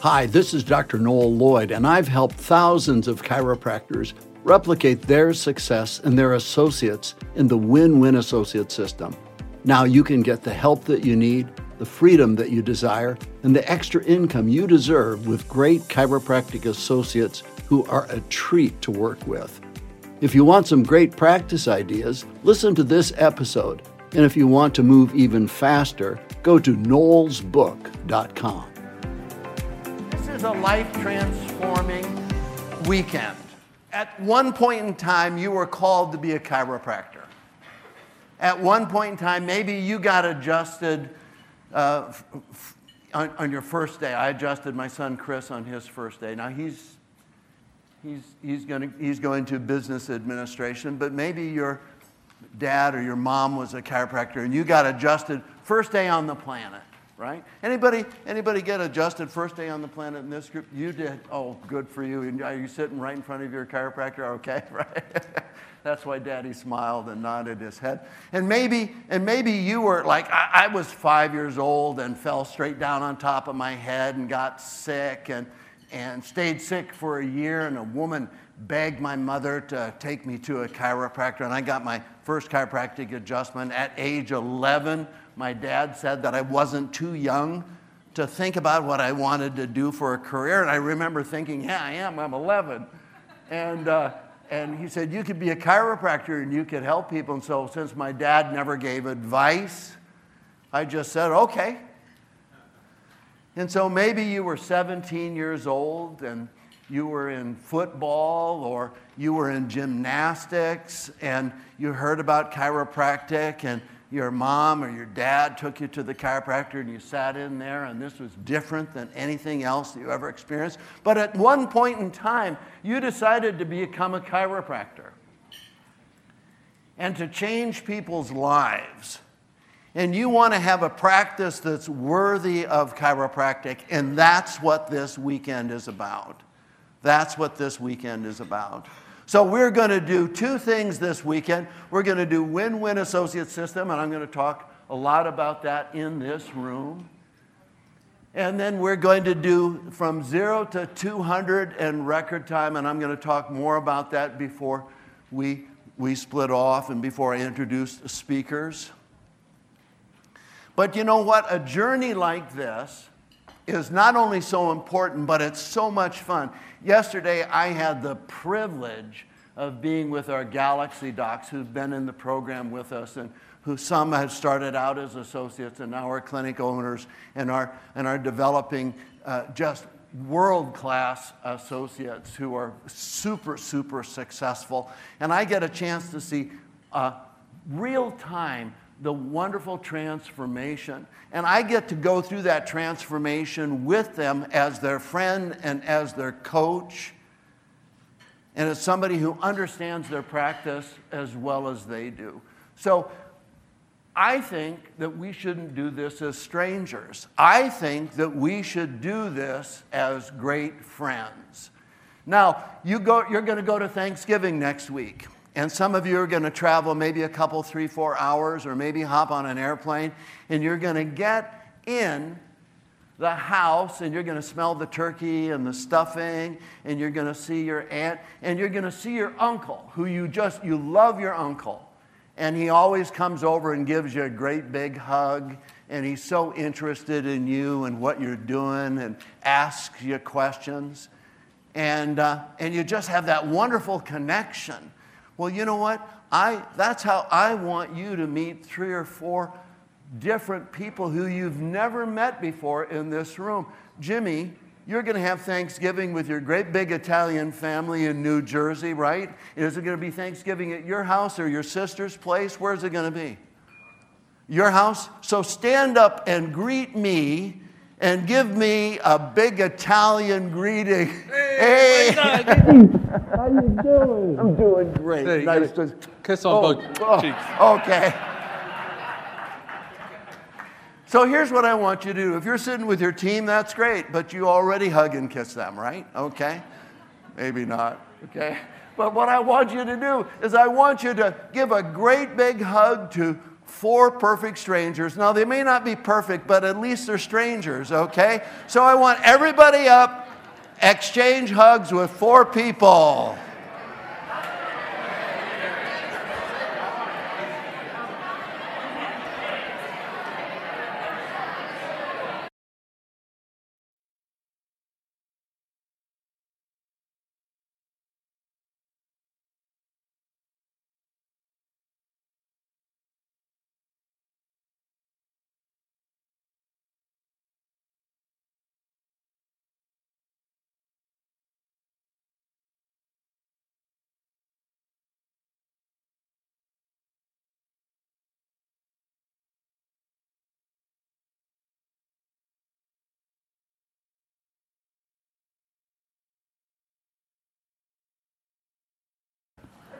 Hi, this is Dr. Noel Lloyd, and I've helped thousands of chiropractors replicate their success and their associates in the win win associate system. Now you can get the help that you need, the freedom that you desire, and the extra income you deserve with great chiropractic associates who are a treat to work with. If you want some great practice ideas, listen to this episode. And if you want to move even faster, go to noelsbook.com is a life transforming weekend. At one point in time, you were called to be a chiropractor. At one point in time, maybe you got adjusted uh, on, on your first day. I adjusted my son Chris on his first day. Now he's he's, he's, gonna, he's going to business administration, but maybe your dad or your mom was a chiropractor and you got adjusted first day on the planet right? Anybody, anybody get adjusted first day on the planet in this group? You did. Oh, good for you. Are you sitting right in front of your chiropractor? Okay, right? That's why Daddy smiled and nodded his head. And maybe, and maybe you were like, I, I was five years old and fell straight down on top of my head and got sick and, and stayed sick for a year. And a woman begged my mother to take me to a chiropractor. And I got my first chiropractic adjustment at age 11 my dad said that I wasn't too young to think about what I wanted to do for a career. And I remember thinking, yeah, I am, I'm 11. And, uh, and he said, You could be a chiropractor and you could help people. And so, since my dad never gave advice, I just said, Okay. And so, maybe you were 17 years old and you were in football or you were in gymnastics and you heard about chiropractic and your mom or your dad took you to the chiropractor and you sat in there and this was different than anything else that you ever experienced. But at one point in time, you decided to become a chiropractor and to change people's lives. And you want to have a practice that's worthy of chiropractic, and that's what this weekend is about. That's what this weekend is about. So we're going to do two things this weekend. We're going to do win-win associate system, and I'm going to talk a lot about that in this room. And then we're going to do from zero to 200 in record time, and I'm going to talk more about that before we, we split off and before I introduce the speakers. But you know what? A journey like this is not only so important, but it's so much fun. Yesterday, I had the privilege of being with our Galaxy docs who've been in the program with us and who some have started out as associates and now are clinic owners and are, and are developing uh, just world class associates who are super, super successful. And I get a chance to see uh, real time the wonderful transformation. And I get to go through that transformation with them as their friend and as their coach, and as somebody who understands their practice as well as they do. So I think that we shouldn't do this as strangers. I think that we should do this as great friends. Now, you go, you're going to go to Thanksgiving next week. And some of you are going to travel maybe a couple, three, four hours, or maybe hop on an airplane, and you're going to get in the house and you're going to smell the turkey and the stuffing and you're going to see your aunt and you're going to see your uncle who you just you love your uncle. And he always comes over and gives you a great big hug and he's so interested in you and what you're doing and asks you questions. And, uh, and you just have that wonderful connection well, you know what? I, that's how I want you to meet three or four different people who you've never met before in this room. Jimmy, you're going to have Thanksgiving with your great big Italian family in New Jersey, right? Is it going to be Thanksgiving at your house or your sister's place? Where's it going to be? Your house? So stand up and greet me and give me a big Italian greeting. Hey, hey. how you doing? I'm doing great. Hey, nice to kiss on oh, both oh, cheeks. Okay. So here's what I want you to do. If you're sitting with your team, that's great, but you already hug and kiss them, right? Okay? Maybe not, okay? But what I want you to do is I want you to give a great big hug to four perfect strangers. Now, they may not be perfect, but at least they're strangers, okay? So I want everybody up, exchange hugs with four people.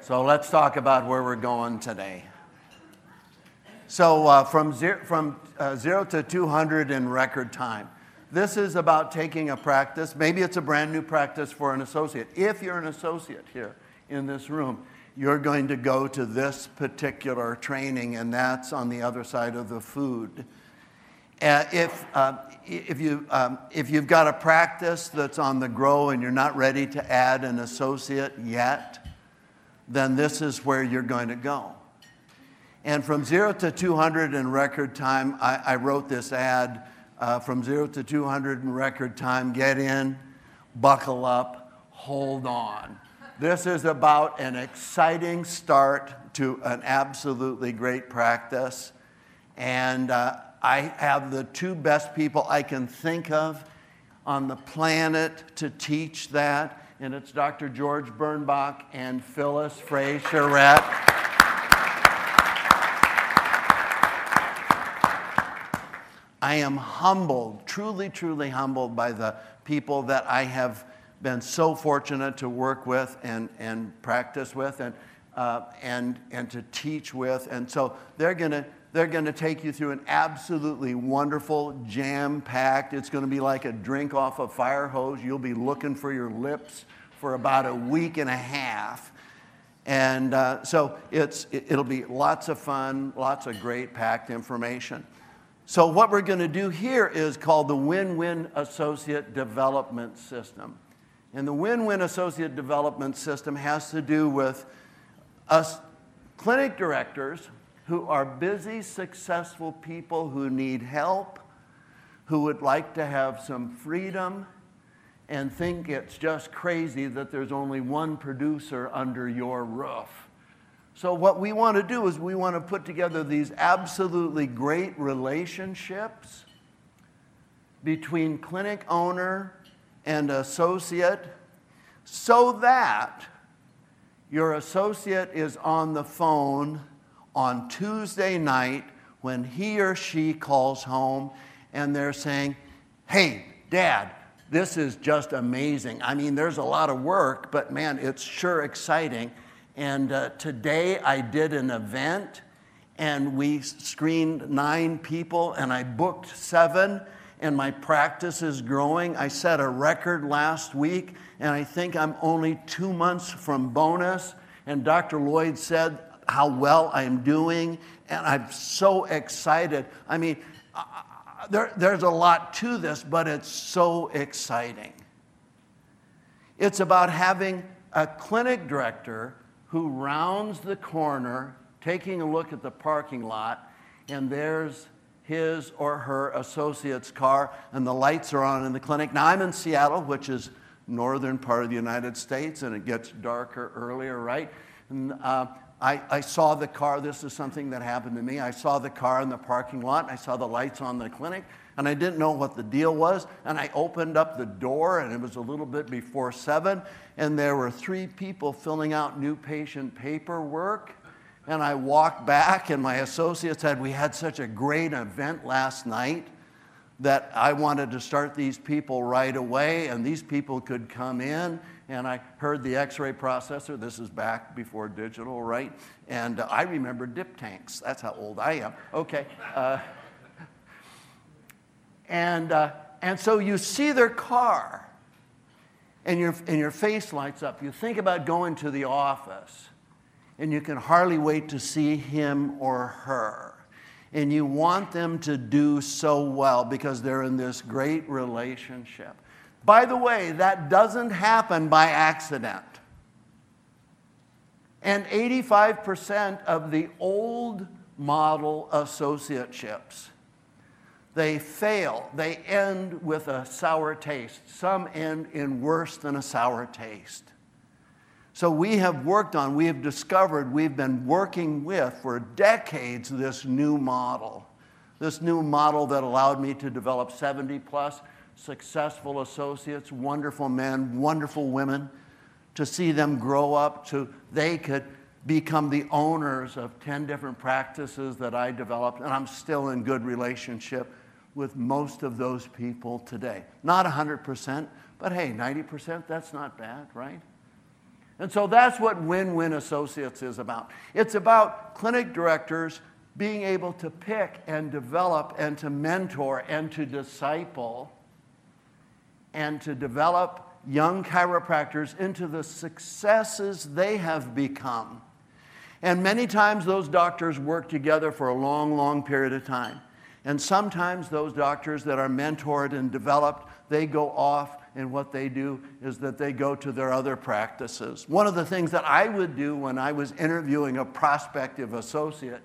So let's talk about where we're going today. So uh, from, zero, from uh, zero to 200 in record time. This is about taking a practice. Maybe it's a brand new practice for an associate. If you're an associate here in this room, you're going to go to this particular training, and that's on the other side of the food. Uh, if, uh, if, you, um, if you've got a practice that's on the grow and you're not ready to add an associate yet, then this is where you're going to go. And from zero to 200 in record time, I, I wrote this ad uh, from zero to 200 in record time get in, buckle up, hold on. This is about an exciting start to an absolutely great practice. And uh, I have the two best people I can think of on the planet to teach that and it's Dr. George Bernbach and Phyllis Frey Charette. I am humbled, truly, truly humbled by the people that I have been so fortunate to work with and, and practice with and, uh, and, and to teach with. And so they're going to they're going to take you through an absolutely wonderful, jam packed, it's going to be like a drink off a fire hose. You'll be looking for your lips for about a week and a half. And uh, so it's, it, will be lots of fun, lots of great packed information. So, what we're going to do here is called the Win Win Associate Development System. And the Win Win Associate Development System has to do with us clinic directors who are busy, successful people who need help, who would like to have some freedom, and think it's just crazy that there's only one producer under your roof. So, what we want to do is we want to put together these absolutely great relationships between clinic owner and associate so that your associate is on the phone on Tuesday night when he or she calls home and they're saying, Hey, Dad, this is just amazing. I mean, there's a lot of work, but man, it's sure exciting. And uh, today I did an event and we screened nine people and I booked seven and my practice is growing. I set a record last week and I think I'm only two months from bonus. And Dr. Lloyd said how well I'm doing, and I'm so excited. I mean, there, there's a lot to this, but it's so exciting. It's about having a clinic director who rounds the corner, taking a look at the parking lot, and there's his or her associate's car, and the lights are on in the clinic. Now, I'm in Seattle, which is northern part of the United States, and it gets darker earlier, right? And, uh, I, I, saw the car. This is something that happened to me. I saw the car in the parking lot. I saw the lights on the clinic, and I didn't know what the deal was. And I opened up the door, and it was a little bit before seven, and there were three people filling out new patient paperwork. And I walked back, and my associate said, We had such a great event last night that I wanted to start these people right away, and these people could come in and I heard the x ray processor. This is back before digital, right? And uh, I remember dip tanks. That's how old I am. Okay. Uh, and, uh, and so you see their car, and your, and your face lights up. You think about going to the office, and you can hardly wait to see him or her. And you want them to do so well because they're in this great relationship. By the way, that doesn't happen by accident. And 85% of the old model associateships, they fail. They end with a sour taste. Some end in worse than a sour taste. So we have worked on, we have discovered, we've been working with for decades this new model. This new model that allowed me to develop 70 plus successful associates, wonderful men, wonderful women, to see them grow up to they could become the owners of 10 different practices that I developed, and I'm still in good relationship with most of those people today. Not 100%, but hey, 90%, that's not bad, right? And so that's what Win Win Associates is about. It's about clinic directors being able to pick and develop and to mentor and to disciple and to develop young chiropractors into the successes they have become. And many times those doctors work together for a long, long period of time. And sometimes those doctors that are mentored and developed, they go off and what they do is that they go to their other practices. One of the things that I would do when I was interviewing a prospective associate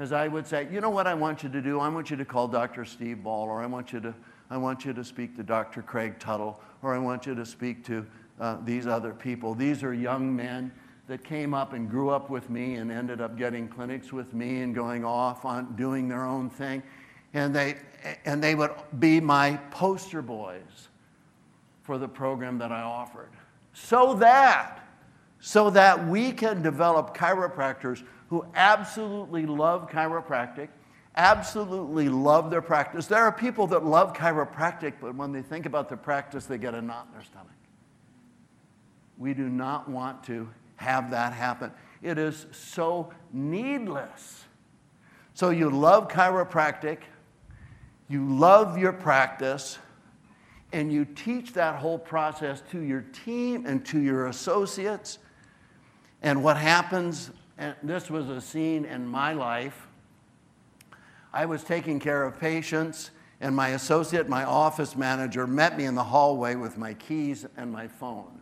is I would say, you know what I want you to do? I want you to call Dr. Steve Ball, or I want you to, I want you to speak to Dr. Craig Tuttle, or I want you to speak to uh, these other people. These are young men that came up and grew up with me and ended up getting clinics with me and going off on doing their own thing. And they, and they would be my poster boys for the program that I offered. So that, so that we can develop chiropractors who absolutely love chiropractic, absolutely love their practice. There are people that love chiropractic, but when they think about their practice, they get a knot in their stomach. We do not want to have that happen. It is so needless. So you love chiropractic, you love your practice, and you teach that whole process to your team and to your associates. And what happens, and this was a scene in my life, I was taking care of patients, and my associate, my office manager, met me in the hallway with my keys and my phone.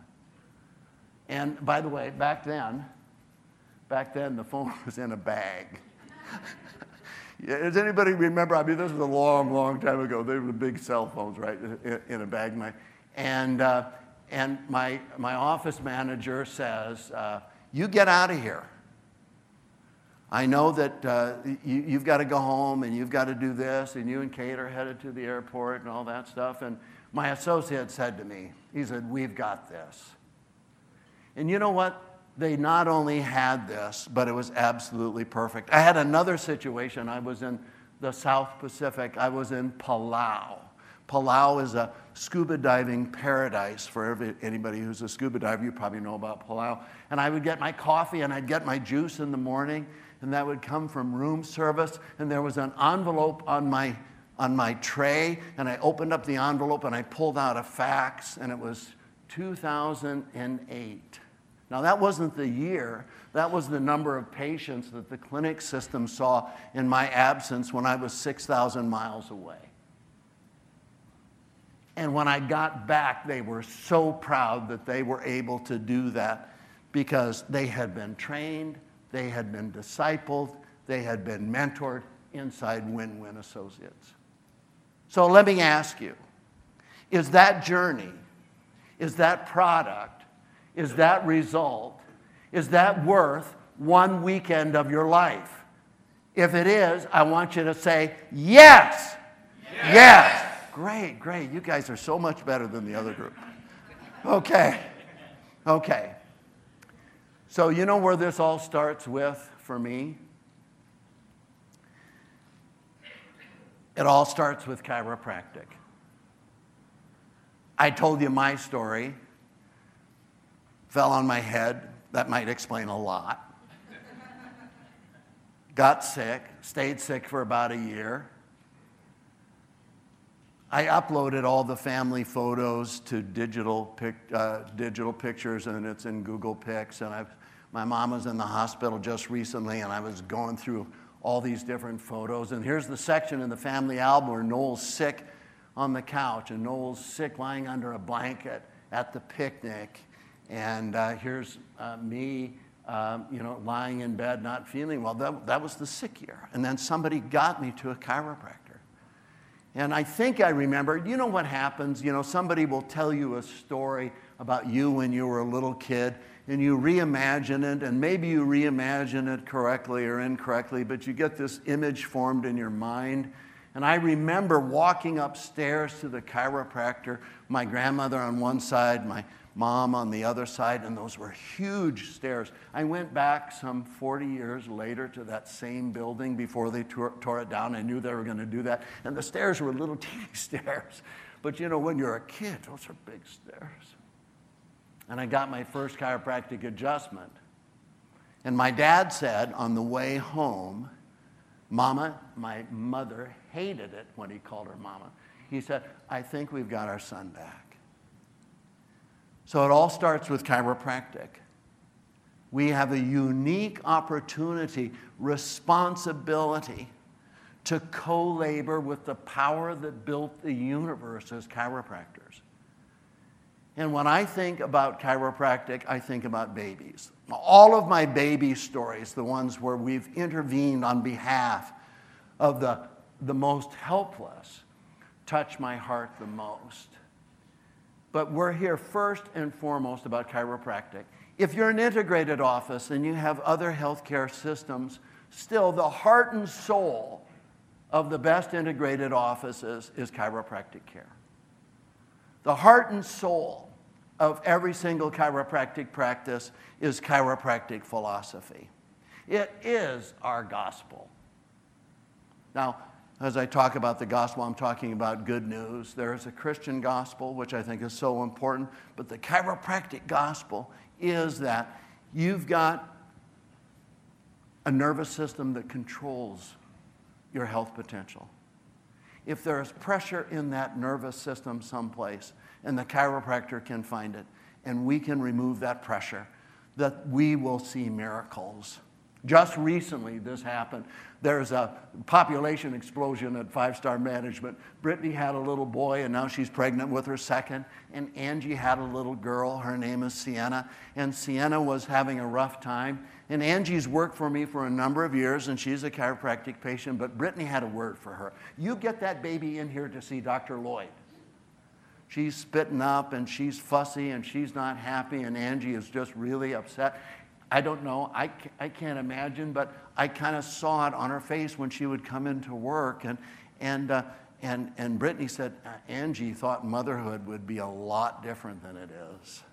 And by the way, back then, back then the phone was in a bag. Does anybody remember? I mean, this was a long, long time ago. They were the big cell phones, right, in, a bag. My, and uh, and my, my office manager says, uh, You get out of here. I know that uh, you, you've got to go home and you've got to do this, and you and Kate are headed to the airport and all that stuff. And my associate said to me, He said, We've got this. And you know what? They not only had this, but it was absolutely perfect. I had another situation. I was in the South Pacific, I was in Palau. Palau is a scuba diving paradise for every, anybody who's a scuba diver. You probably know about Palau. And I would get my coffee and I'd get my juice in the morning, and that would come from room service. And there was an envelope on my, on my tray, and I opened up the envelope and I pulled out a fax, and it was 2008. Now, that wasn't the year, that was the number of patients that the clinic system saw in my absence when I was 6,000 miles away. And when I got back, they were so proud that they were able to do that because they had been trained, they had been discipled, they had been mentored inside Win Win Associates. So let me ask you is that journey, is that product, is that result, is that worth one weekend of your life? If it is, I want you to say, yes, yes. yes. Great, great. You guys are so much better than the other group. Okay, okay. So, you know where this all starts with for me? It all starts with chiropractic. I told you my story fell on my head. That might explain a lot. Got sick, stayed sick for about a year. I uploaded all the family photos to digital, pic, uh, digital pictures, and it's in Google Pics. And I've, my mom was in the hospital just recently, and I was going through all these different photos. And here's the section in the family album where Noel's sick on the couch and Noel's sick lying under a blanket at the picnic. And uh, here's uh, me, um, you know, lying in bed not feeling well. That, that was the sick year. And then somebody got me to a chiropractor. And I think I remember, you know what happens? You know, somebody will tell you a story about you when you were a little kid, and you reimagine it, and maybe you reimagine it correctly or incorrectly, but you get this image formed in your mind. And I remember walking upstairs to the chiropractor, my grandmother on one side, my mom on the other side, and those were huge stairs. I went back some 40 years later to that same building before they tore, tore it down. I knew they were going to do that. And the stairs were little teeny stairs. But you know, when you're a kid, those are big stairs. And I got my first chiropractic adjustment. And my dad said on the way home, Mama, my mother hated it when he called her Mama. He said, I think we've got our son back. So it all starts with chiropractic. We have a unique opportunity, responsibility to co labor with the power that built the universe as chiropractors. And when I think about chiropractic, I think about babies. All of my baby stories, the ones where we've intervened on behalf of the, the most helpless, touch my heart the most. But we're here first and foremost about chiropractic. If you're an integrated office and you have other healthcare systems, still the heart and soul of the best integrated offices is chiropractic care. The heart and soul of every single chiropractic practice is chiropractic philosophy. It is our gospel. Now, as I talk about the gospel, I'm talking about good news. There is a Christian gospel, which I think is so important, but the chiropractic gospel is that you've got a nervous system that controls your health potential. If there is pressure in that nervous system someplace, and the chiropractor can find it, and we can remove that pressure, that we will see miracles. Just recently, this happened. There's a population explosion at Five Star Management. Brittany had a little boy, and now she's pregnant with her second. And Angie had a little girl. Her name is Sienna. And Sienna was having a rough time. And Angie's worked for me for a number of years, and she's a chiropractic patient. But Brittany had a word for her. You get that baby in here to see Dr. Lloyd. She's spitting up and she's fussy and she's not happy, and Angie is just really upset. I don't know. I, I can't imagine, but I kind of saw it on her face when she would come into work. And, and, uh, and, and Brittany said, Angie thought motherhood would be a lot different than it is.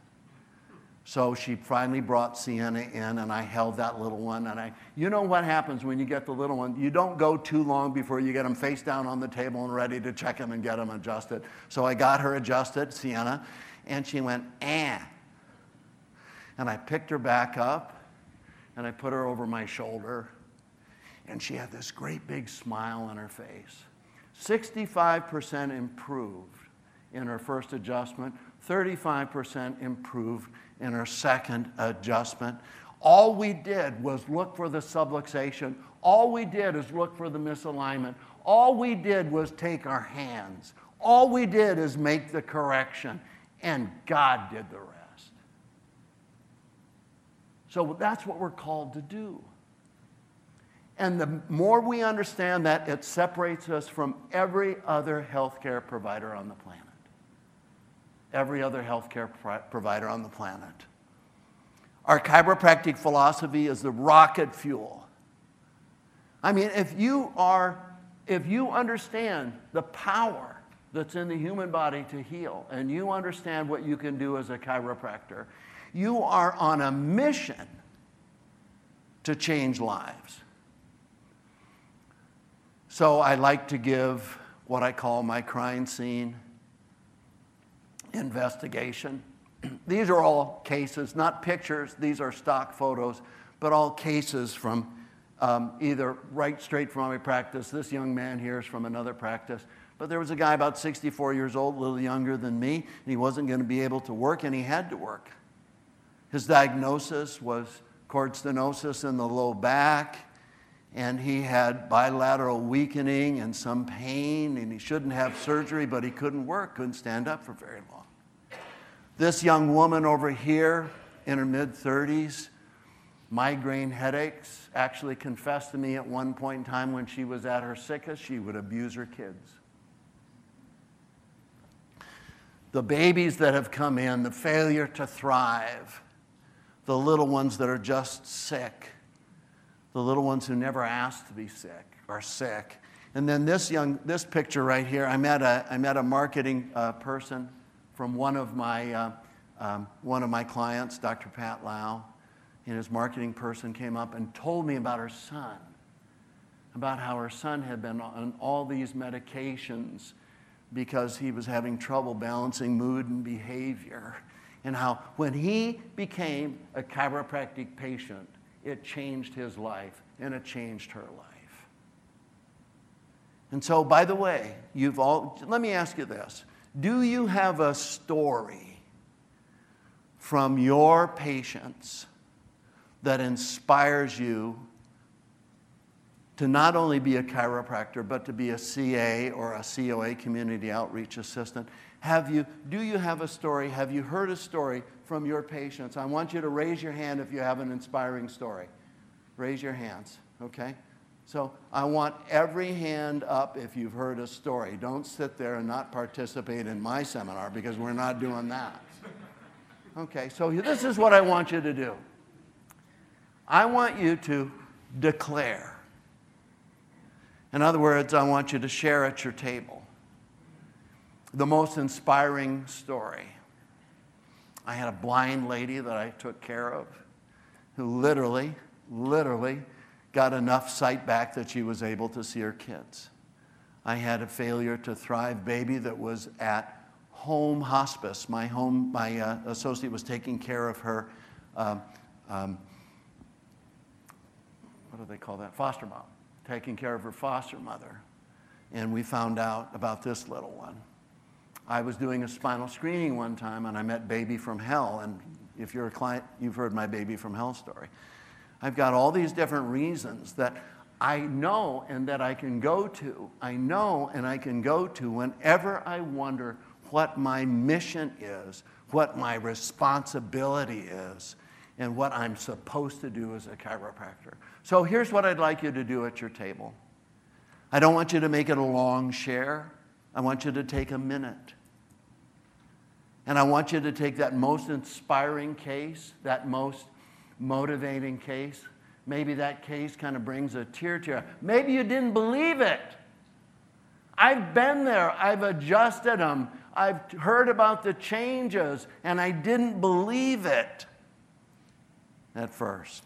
So she finally brought Sienna in, and I held that little one. And I, you know what happens when you get the little one? You don't go too long before you get them face down on the table and ready to check them and get them adjusted. So I got her adjusted, Sienna, and she went, eh. And I picked her back up and I put her over my shoulder. And she had this great big smile on her face. 65% improved in her first adjustment, 35% improved in her second adjustment. All we did was look for the subluxation. All we did is look for the misalignment. All we did was take our hands. All we did is make the correction. And God did the rest. So that's what we're called to do. And the more we understand that, it separates us from every other healthcare provider on the planet. Every other healthcare pro- provider on the planet. Our chiropractic philosophy is the rocket fuel. I mean, if you are, if you understand the power that's in the human body to heal, and you understand what you can do as a chiropractor, you are on a mission to change lives. So I like to give what I call my crime scene investigation. These are all cases, not pictures, these are stock photos, but all cases from um, either right straight from my practice. This young man here is from another practice. But there was a guy about 64 years old, a little younger than me, and he wasn't going to be able to work, and he had to work. His diagnosis was cord stenosis in the low back. and he had bilateral weakening and some pain, and he shouldn't have surgery, but he couldn't work, couldn't stand up for very long. This young woman over here in her mid 30s, migraine headaches, actually confessed to me at one point in time when she was at her sickest, she would abuse her kids. The babies that have come in, the failure to thrive, the little ones that are just sick the little ones who never asked to be sick are sick. And then this young, this picture right here, I met a, I met a marketing uh, person from one of my, uh, um, one of my clients, Dr. Pat Lau, and his marketing person came up and told me about her son, about how her son had been on all these medications because he was having trouble balancing mood and behavior, and how when he became a chiropractic patient, it changed his life and it changed her life. And so, by the way, you've all, let me ask you this Do you have a story from your patients that inspires you to not only be a chiropractor, but to be a CA or a COA, community outreach assistant? Have you, do you have a story? Have you heard a story from your patients? I want you to raise your hand if you have an inspiring story. Raise your hands, okay? So I want every hand up if you've heard a story. Don't sit there and not participate in my seminar because we're not doing that. Okay, so this is what I want you to do. I want you to declare. In other words, I want you to share at your table the most inspiring story. I had a blind lady that I took care of who literally, literally got enough sight back that she was able to see her kids. I had a failure to thrive baby that was at home hospice. My home, my uh, associate was taking care of her. Um, um, what do they call that? Foster mom, taking care of her foster mother. And we found out about this little one. I was doing a spinal screening one time and I met Baby from Hell. And if you're a client, you've heard my Baby from Hell story. I've got all these different reasons that I know and that I can go to. I know and I can go to whenever I wonder what my mission is, what my responsibility is, and what I'm supposed to do as a chiropractor. So here's what I'd like you to do at your table. I don't want you to make it a long share. I want you to take a minute. And I want you to take that most inspiring case, that most motivating case. Maybe that case kind of brings a tear to you. Maybe you didn't believe it. I've been there, I've adjusted them, I've heard about the changes, and I didn't believe it at first.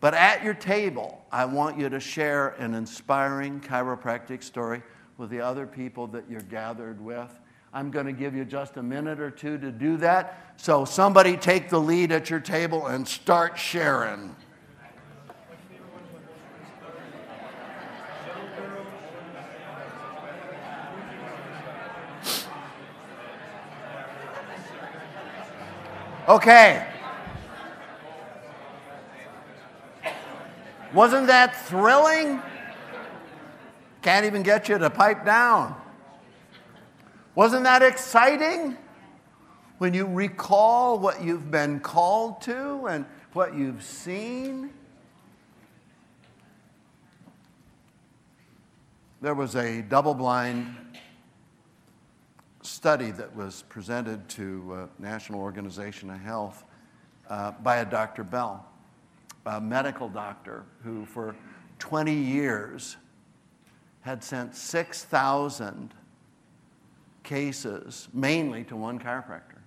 But at your table, I want you to share an inspiring chiropractic story with the other people that you're gathered with. I'm going to give you just a minute or two to do that. So, somebody take the lead at your table and start sharing. Okay. Wasn't that thrilling? Can't even get you to pipe down. Wasn't that exciting? When you recall what you've been called to and what you've seen. There was a double blind study that was presented to uh, National Organization of Health uh, by a Dr. Bell, a medical doctor who, for 20 years, had sent 6,000 cases, mainly to one chiropractor.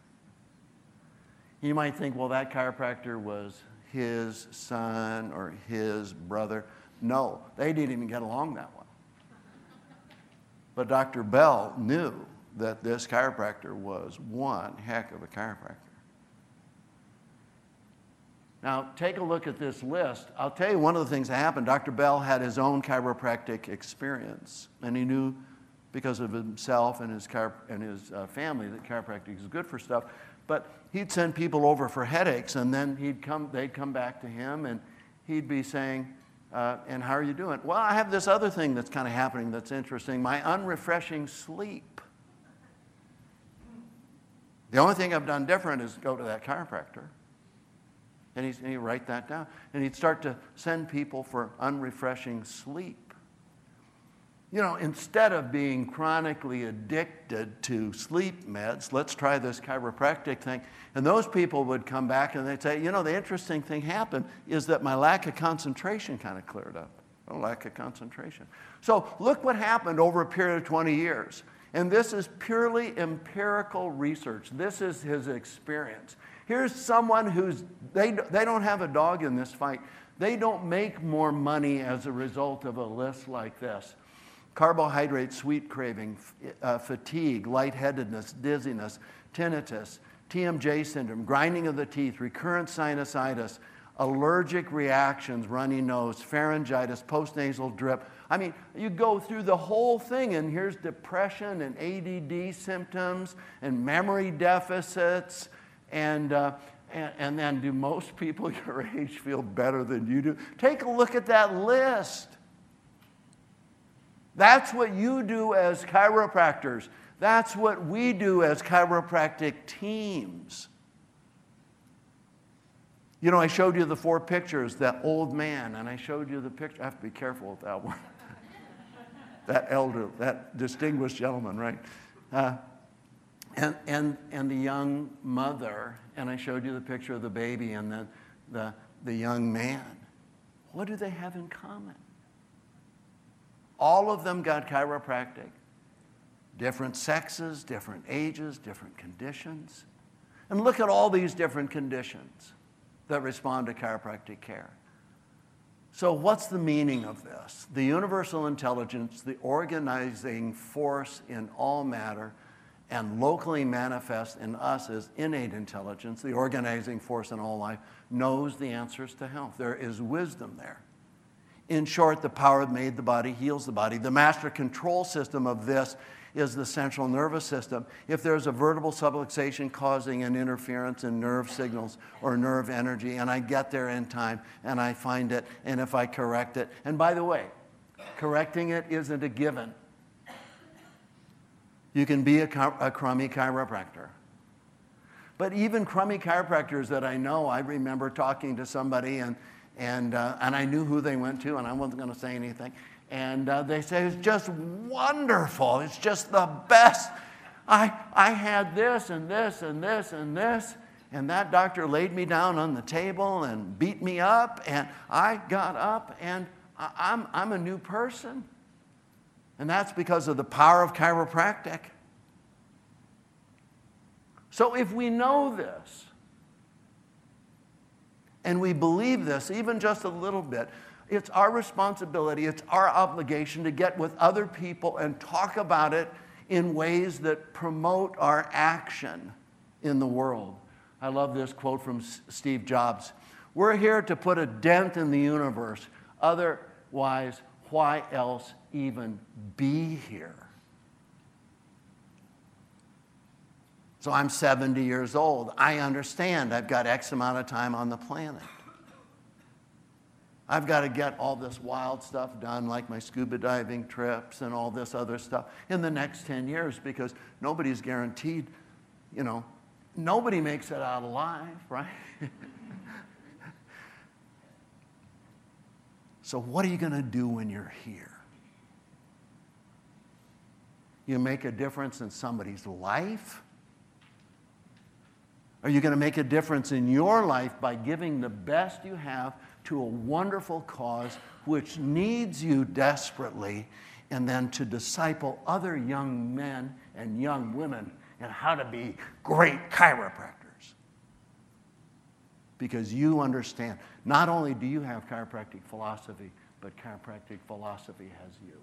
You might think, well, that chiropractor was his son or his brother. No, they didn't even get along that well. But Dr. Bell knew that this chiropractor was one heck of a chiropractor. Now, take a look at this list. I'll tell you one of the things that happened. Dr. Bell had his own chiropractic experience, and he knew because of himself and his, chiro- and his uh, family that chiropractic is good for stuff. But he'd send people over for headaches, and then he'd come, they'd come back to him, and he'd be saying, Uh, and how are you doing? Well, I have this other thing that's kind of happening that's interesting my unrefreshing sleep. The only thing I've done different is go to that chiropractor. And, he's, and he'd write that down. And he'd start to send people for unrefreshing sleep. You know, instead of being chronically addicted to sleep meds, let's try this chiropractic thing. And those people would come back and they'd say, you know, the interesting thing happened is that my lack of concentration kind of cleared up. A lack of concentration. So look what happened over a period of 20 years. And this is purely empirical research. This is his experience. Here's someone who's, they, they don't have a dog in this fight. They don't make more money as a result of a list like this carbohydrate sweet craving, uh, fatigue, lightheadedness, dizziness, tinnitus, TMJ syndrome, grinding of the teeth, recurrent sinusitis, allergic reactions, runny nose, pharyngitis, postnasal drip. I mean, you go through the whole thing, and here's depression and ADD symptoms and memory deficits. And, uh, and, and then, do most people your age feel better than you do? Take a look at that list. That's what you do as chiropractors. That's what we do as chiropractic teams. You know, I showed you the four pictures, that old man, and I showed you the picture. I have to be careful with that one. that elder, that distinguished gentleman, right? Uh, and, and, and the young mother, and I showed you the picture of the baby and the, the, the young man. What do they have in common? All of them got chiropractic. Different sexes, different ages, different conditions. And look at all these different conditions that respond to chiropractic care. So, what's the meaning of this? The universal intelligence, the organizing force in all matter, and locally manifest in us as innate intelligence, the organizing force in all life, knows the answers to health. There is wisdom there. In short, the power that made the body heals the body. The master control system of this is the central nervous system. If there's a vertebral subluxation causing an interference in nerve signals or nerve energy, and I get there in time and I find it, and if I correct it, and by the way, correcting it isn't a given. You can be a, a crummy chiropractor. But even crummy chiropractors that I know, I remember talking to somebody and and, uh, and I knew who they went to, and I wasn't going to say anything. And uh, they say, it's just wonderful. It's just the best. I, I had this and this and this and this. And that doctor laid me down on the table and beat me up. And I got up and I'm, I'm a new person. And that's because of the power of chiropractic. So if we know this, and we believe this, even just a little bit, it's our responsibility, it's our obligation to get with other people and talk about it in ways that promote our action in the world. I love this quote from Steve Jobs We're here to put a dent in the universe. Otherwise, why else even be here? So I'm 70 years old. I understand I've got X amount of time on the planet. I've got to get all this wild stuff done, like my scuba diving trips and all this other stuff, in the next 10 years because nobody's guaranteed, you know, nobody makes it out alive, right? so, what are you going to do when you're here? You make a difference in somebody's life? Are you going to make a difference in your life by giving the best you have to a wonderful cause which needs you desperately, and then to disciple other young men and young women in how to be great chiropractors? Because you understand, not only do you have chiropractic philosophy, but chiropractic philosophy has you.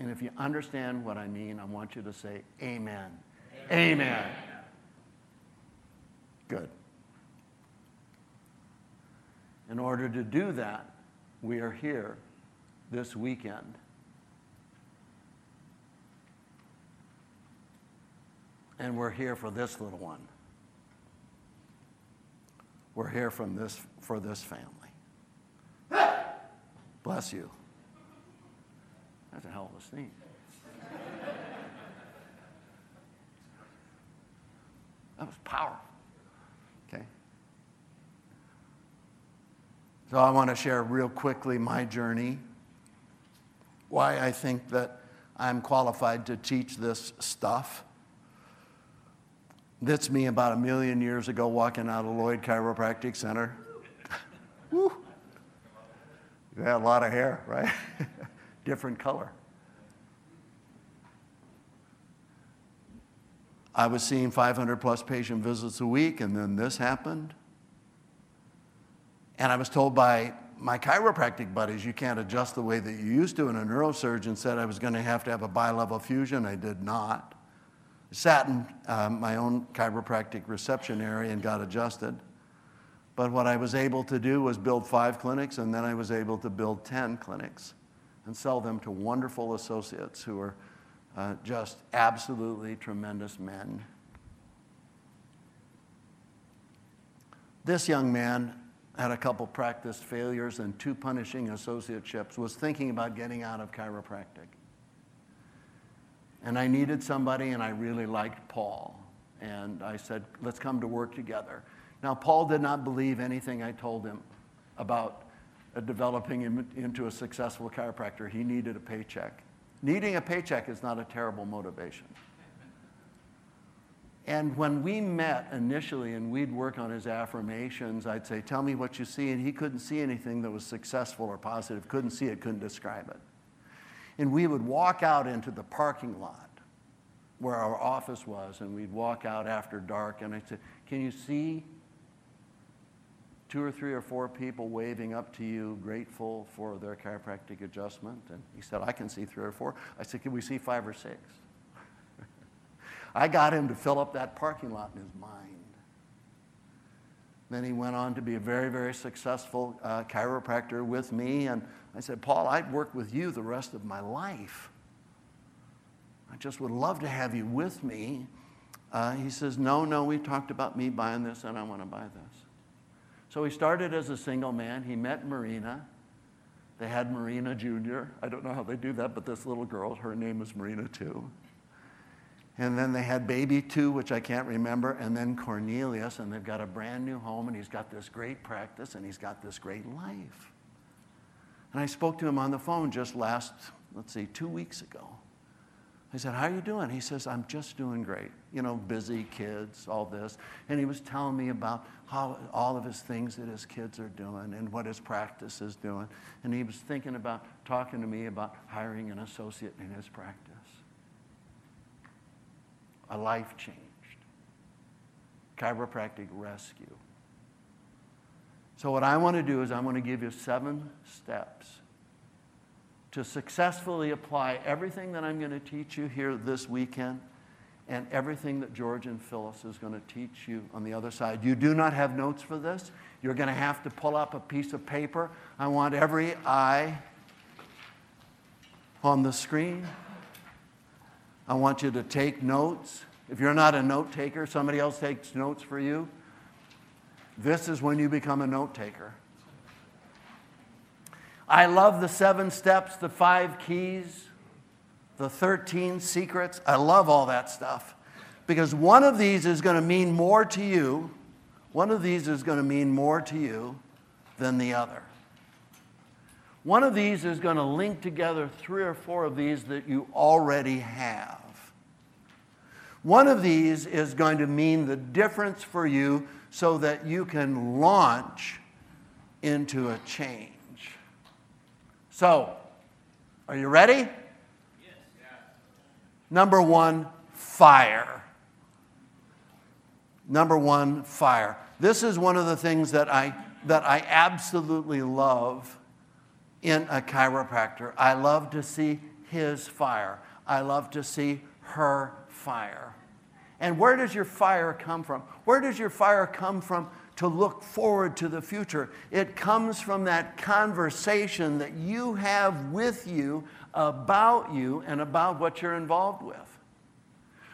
And if you understand what I mean, I want you to say, Amen. Amen. Amen. Good. In order to do that, we are here this weekend. And we're here for this little one. We're here from this, for this family. Bless you. That's a hell of a sneeze. That was powerful. Okay? So I want to share real quickly my journey, why I think that I'm qualified to teach this stuff. That's me about a million years ago walking out of Lloyd Chiropractic Center. Woo. You had a lot of hair, right? Different color. I was seeing 500 plus patient visits a week, and then this happened. And I was told by my chiropractic buddies, you can't adjust the way that you used to. And a neurosurgeon said I was going to have to have a bilevel fusion. I did not. Sat in um, my own chiropractic reception area and got adjusted. But what I was able to do was build five clinics, and then I was able to build 10 clinics and sell them to wonderful associates who are uh, just absolutely tremendous men. This young man had a couple practice failures and two punishing associateships, was thinking about getting out of chiropractic. And I needed somebody, and I really liked Paul. And I said, let's come to work together. Now, Paul did not believe anything I told him about developing him into a successful chiropractor. He needed a paycheck. Needing a paycheck is not a terrible motivation. And when we met initially and we'd work on his affirmations, I'd say, Tell me what you see. And he couldn't see anything that was successful or positive, couldn't see it, couldn't describe it. And we would walk out into the parking lot where our office was, and we'd walk out after dark, and I'd say, Can you see two or three or four people waving up to you, grateful for their chiropractic adjustment? And he said, I can see three or four. I said, Can we see five or six? I got him to fill up that parking lot in his mind. Then he went on to be a very, very successful uh, chiropractor with me. And I said, Paul, I'd work with you the rest of my life. I just would love to have you with me. Uh, he says, No, no, we talked about me buying this and I want to buy this. So he started as a single man. He met Marina. They had Marina Jr. I don't know how they do that, but this little girl, her name was Marina too. And then they had baby two, which I can't remember, and then Cornelius, and they've got a brand new home, and he's got this great practice, and he's got this great life. And I spoke to him on the phone just last, let's see, two weeks ago. I said, How are you doing? He says, I'm just doing great. You know, busy kids, all this. And he was telling me about how all of his things that his kids are doing and what his practice is doing. And he was thinking about talking to me about hiring an associate in his practice a life changed. Chiropractic rescue. So, what I want to do is, I want to give you seven steps to successfully apply everything that I'm going to teach you here this weekend and everything that George and Phyllis is going to teach you on the other side. You do not have notes for this. You're going to have to pull up a piece of paper. I want every eye on the screen. I want you to take notes. If you're not a note taker, somebody else takes notes for you. This is when you become a note taker. I love the seven steps, the five keys, the 13 secrets. I love all that stuff because one of these is going to mean more to you. One of these is going to mean more to you than the other. One of these is going to link together three or four of these that you already have. One of these is going to mean the difference for you so that you can launch into a change. So, are you ready? Yes. Number one, fire. Number one, fire. This is one of the things that I, that I absolutely love in a chiropractor. I love to see his fire. I love to see her fire. And where does your fire come from? Where does your fire come from to look forward to the future? It comes from that conversation that you have with you about you and about what you're involved with.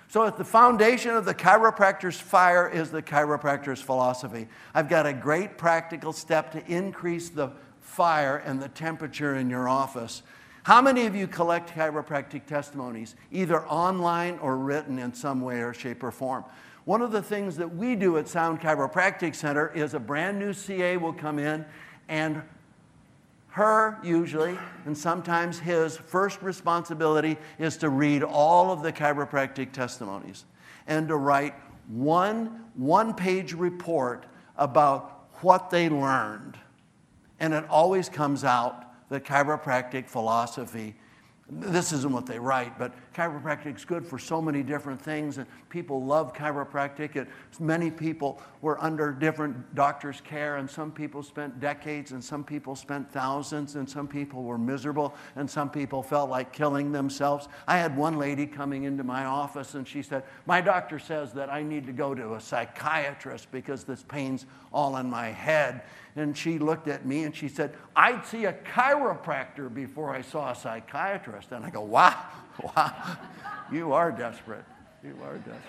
So, at the foundation of the chiropractor's fire is the chiropractor's philosophy. I've got a great practical step to increase the fire and the temperature in your office. How many of you collect chiropractic testimonies, either online or written in some way or shape or form? One of the things that we do at Sound Chiropractic Center is a brand new CA will come in and her usually, and sometimes his first responsibility is to read all of the chiropractic testimonies and to write one one page report about what they learned. And it always comes out the chiropractic philosophy this isn't what they write, but chiropractic is good for so many different things, and people love chiropractic. Many people were under different doctors' care, and some people spent decades, and some people spent thousands, and some people were miserable, and some people felt like killing themselves. I had one lady coming into my office, and she said, My doctor says that I need to go to a psychiatrist because this pain's all in my head. And she looked at me and she said, I'd see a chiropractor before I saw a psychiatrist. And I go, wow, wow, you are desperate. You are desperate.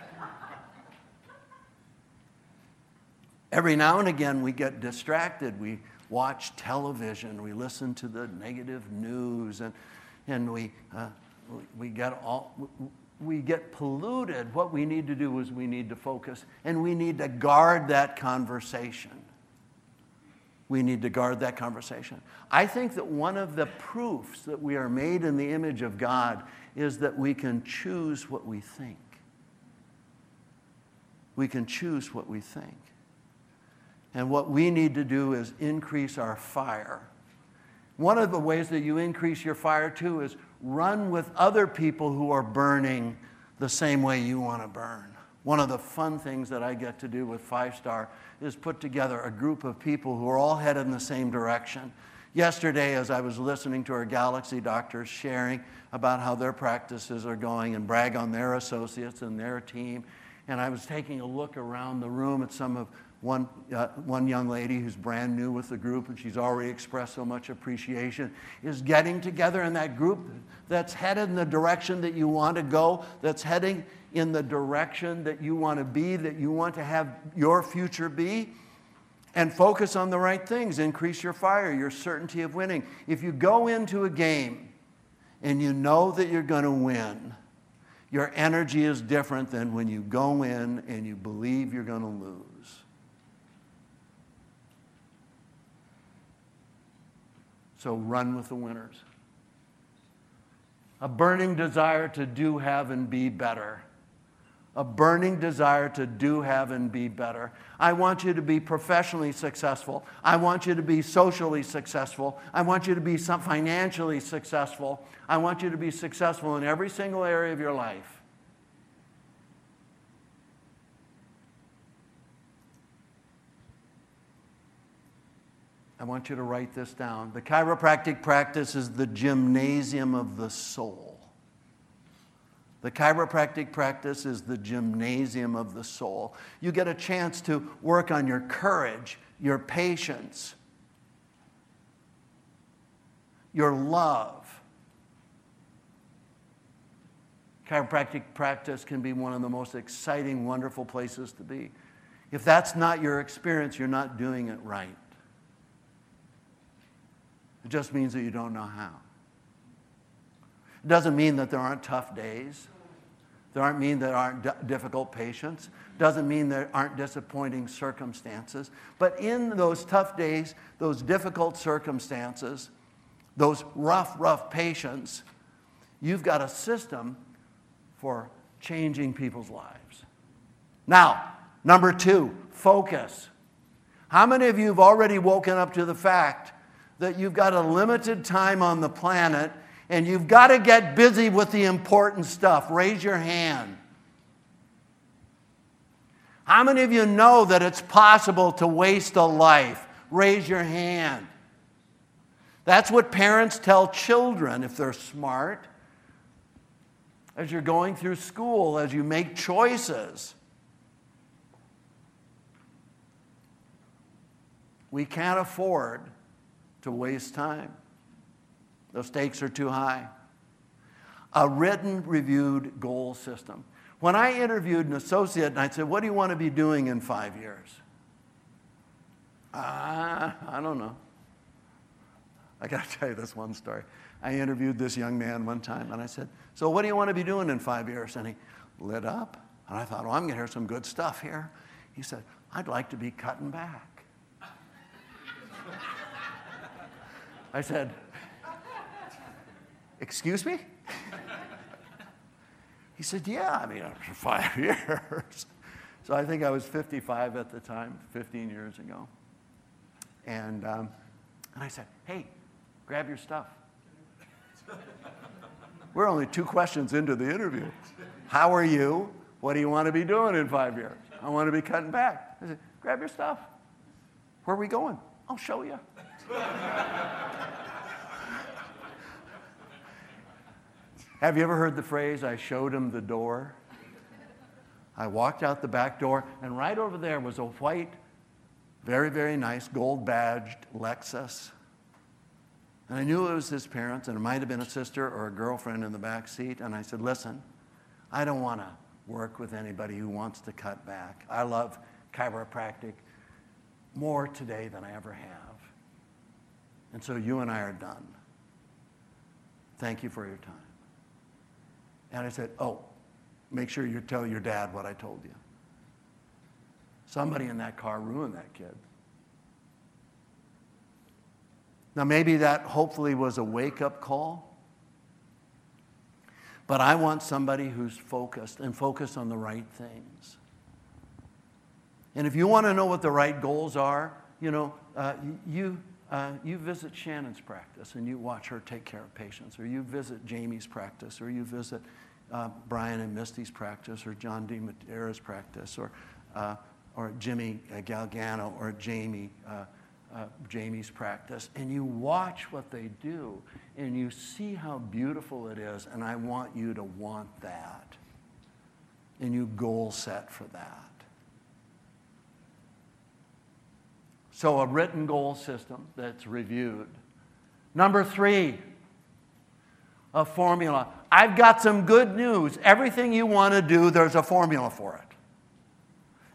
Every now and again, we get distracted. We watch television, we listen to the negative news, and, and we, uh, we, get all, we get polluted. What we need to do is we need to focus and we need to guard that conversation we need to guard that conversation. I think that one of the proofs that we are made in the image of God is that we can choose what we think. We can choose what we think. And what we need to do is increase our fire. One of the ways that you increase your fire too is run with other people who are burning the same way you want to burn. One of the fun things that I get to do with Five Star is put together a group of people who are all headed in the same direction. Yesterday, as I was listening to our Galaxy doctors sharing about how their practices are going and brag on their associates and their team, and I was taking a look around the room at some of one, uh, one young lady who's brand new with the group and she's already expressed so much appreciation is getting together in that group that's headed in the direction that you want to go, that's heading in the direction that you want to be, that you want to have your future be. And focus on the right things. Increase your fire, your certainty of winning. If you go into a game and you know that you're going to win, your energy is different than when you go in and you believe you're going to lose. So run with the winners. A burning desire to do, have, and be better a burning desire to do, have, and be better. I want you to be professionally successful. I want you to be socially successful. I want you to be financially successful. I want you to be successful in every single area of your life. I want you to write this down. The chiropractic practice is the gymnasium of the soul. The chiropractic practice is the gymnasium of the soul. You get a chance to work on your courage, your patience, your love. Chiropractic practice can be one of the most exciting, wonderful places to be. If that's not your experience, you're not doing it right. It just means that you don't know how. It doesn't mean that there aren't tough days. Aren't mean there aren't difficult patients. Doesn't mean there aren't disappointing circumstances. But in those tough days, those difficult circumstances, those rough, rough patients, you've got a system for changing people's lives. Now, number two, focus. How many of you have already woken up to the fact that you've got a limited time on the planet and you've got to get busy with the important stuff. Raise your hand. How many of you know that it's possible to waste a life? Raise your hand. That's what parents tell children if they're smart. As you're going through school, as you make choices. We can't afford to waste time. The stakes are too high. A written, reviewed goal system. When I interviewed an associate and I said, What do you want to be doing in five years? Uh, I don't know. I got to tell you this one story. I interviewed this young man one time and I said, So, what do you want to be doing in five years? And he lit up. And I thought, Well, I'm going to hear some good stuff here. He said, I'd like to be cutting back. I said, Excuse me? He said, Yeah, I mean, for five years. So I think I was 55 at the time, 15 years ago. And, um, and I said, Hey, grab your stuff. We're only two questions into the interview. How are you? What do you want to be doing in five years? I want to be cutting back. I said, Grab your stuff. Where are we going? I'll show you. Have you ever heard the phrase, I showed him the door? I walked out the back door, and right over there was a white, very, very nice, gold badged Lexus. And I knew it was his parents, and it might have been a sister or a girlfriend in the back seat. And I said, Listen, I don't want to work with anybody who wants to cut back. I love chiropractic more today than I ever have. And so you and I are done. Thank you for your time. And I said, Oh, make sure you tell your dad what I told you. Somebody in that car ruined that kid. Now, maybe that hopefully was a wake up call. But I want somebody who's focused and focused on the right things. And if you want to know what the right goals are, you know, uh, you, uh, you visit Shannon's practice and you watch her take care of patients, or you visit Jamie's practice, or you visit uh, Brian and Misty's practice, or John D. Madera's practice, or, uh, or Jimmy Galgano, or Jamie, uh, uh, Jamie's practice, and you watch what they do, and you see how beautiful it is, and I want you to want that. And you goal set for that. So, a written goal system that's reviewed. Number three, a formula. I've got some good news. Everything you want to do, there's a formula for it.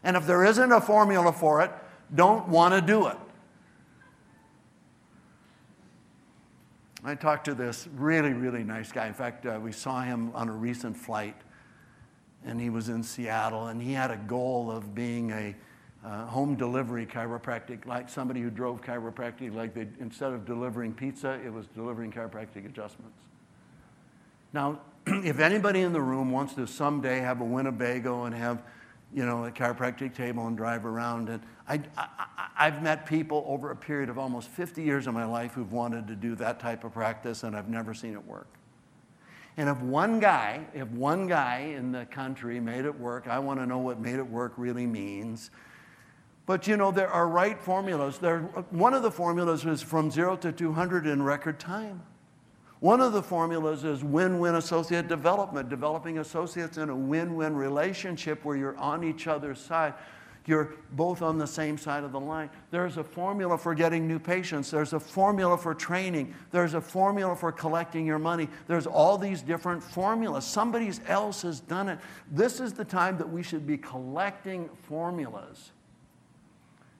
And if there isn't a formula for it, don't want to do it. I talked to this really, really nice guy. In fact, uh, we saw him on a recent flight, and he was in Seattle, and he had a goal of being a uh, home delivery chiropractic, like somebody who drove chiropractic, like they, instead of delivering pizza, it was delivering chiropractic adjustments. Now, if anybody in the room wants to someday have a Winnebago and have, you know, a chiropractic table and drive around, and I, I, have met people over a period of almost 50 years of my life who've wanted to do that type of practice, and I've never seen it work. And if one guy, if one guy in the country made it work, I want to know what made it work really means. But you know, there are right formulas. There, one of the formulas is from zero to 200 in record time. One of the formulas is win win associate development, developing associates in a win win relationship where you're on each other's side. You're both on the same side of the line. There's a formula for getting new patients. There's a formula for training. There's a formula for collecting your money. There's all these different formulas. Somebody else has done it. This is the time that we should be collecting formulas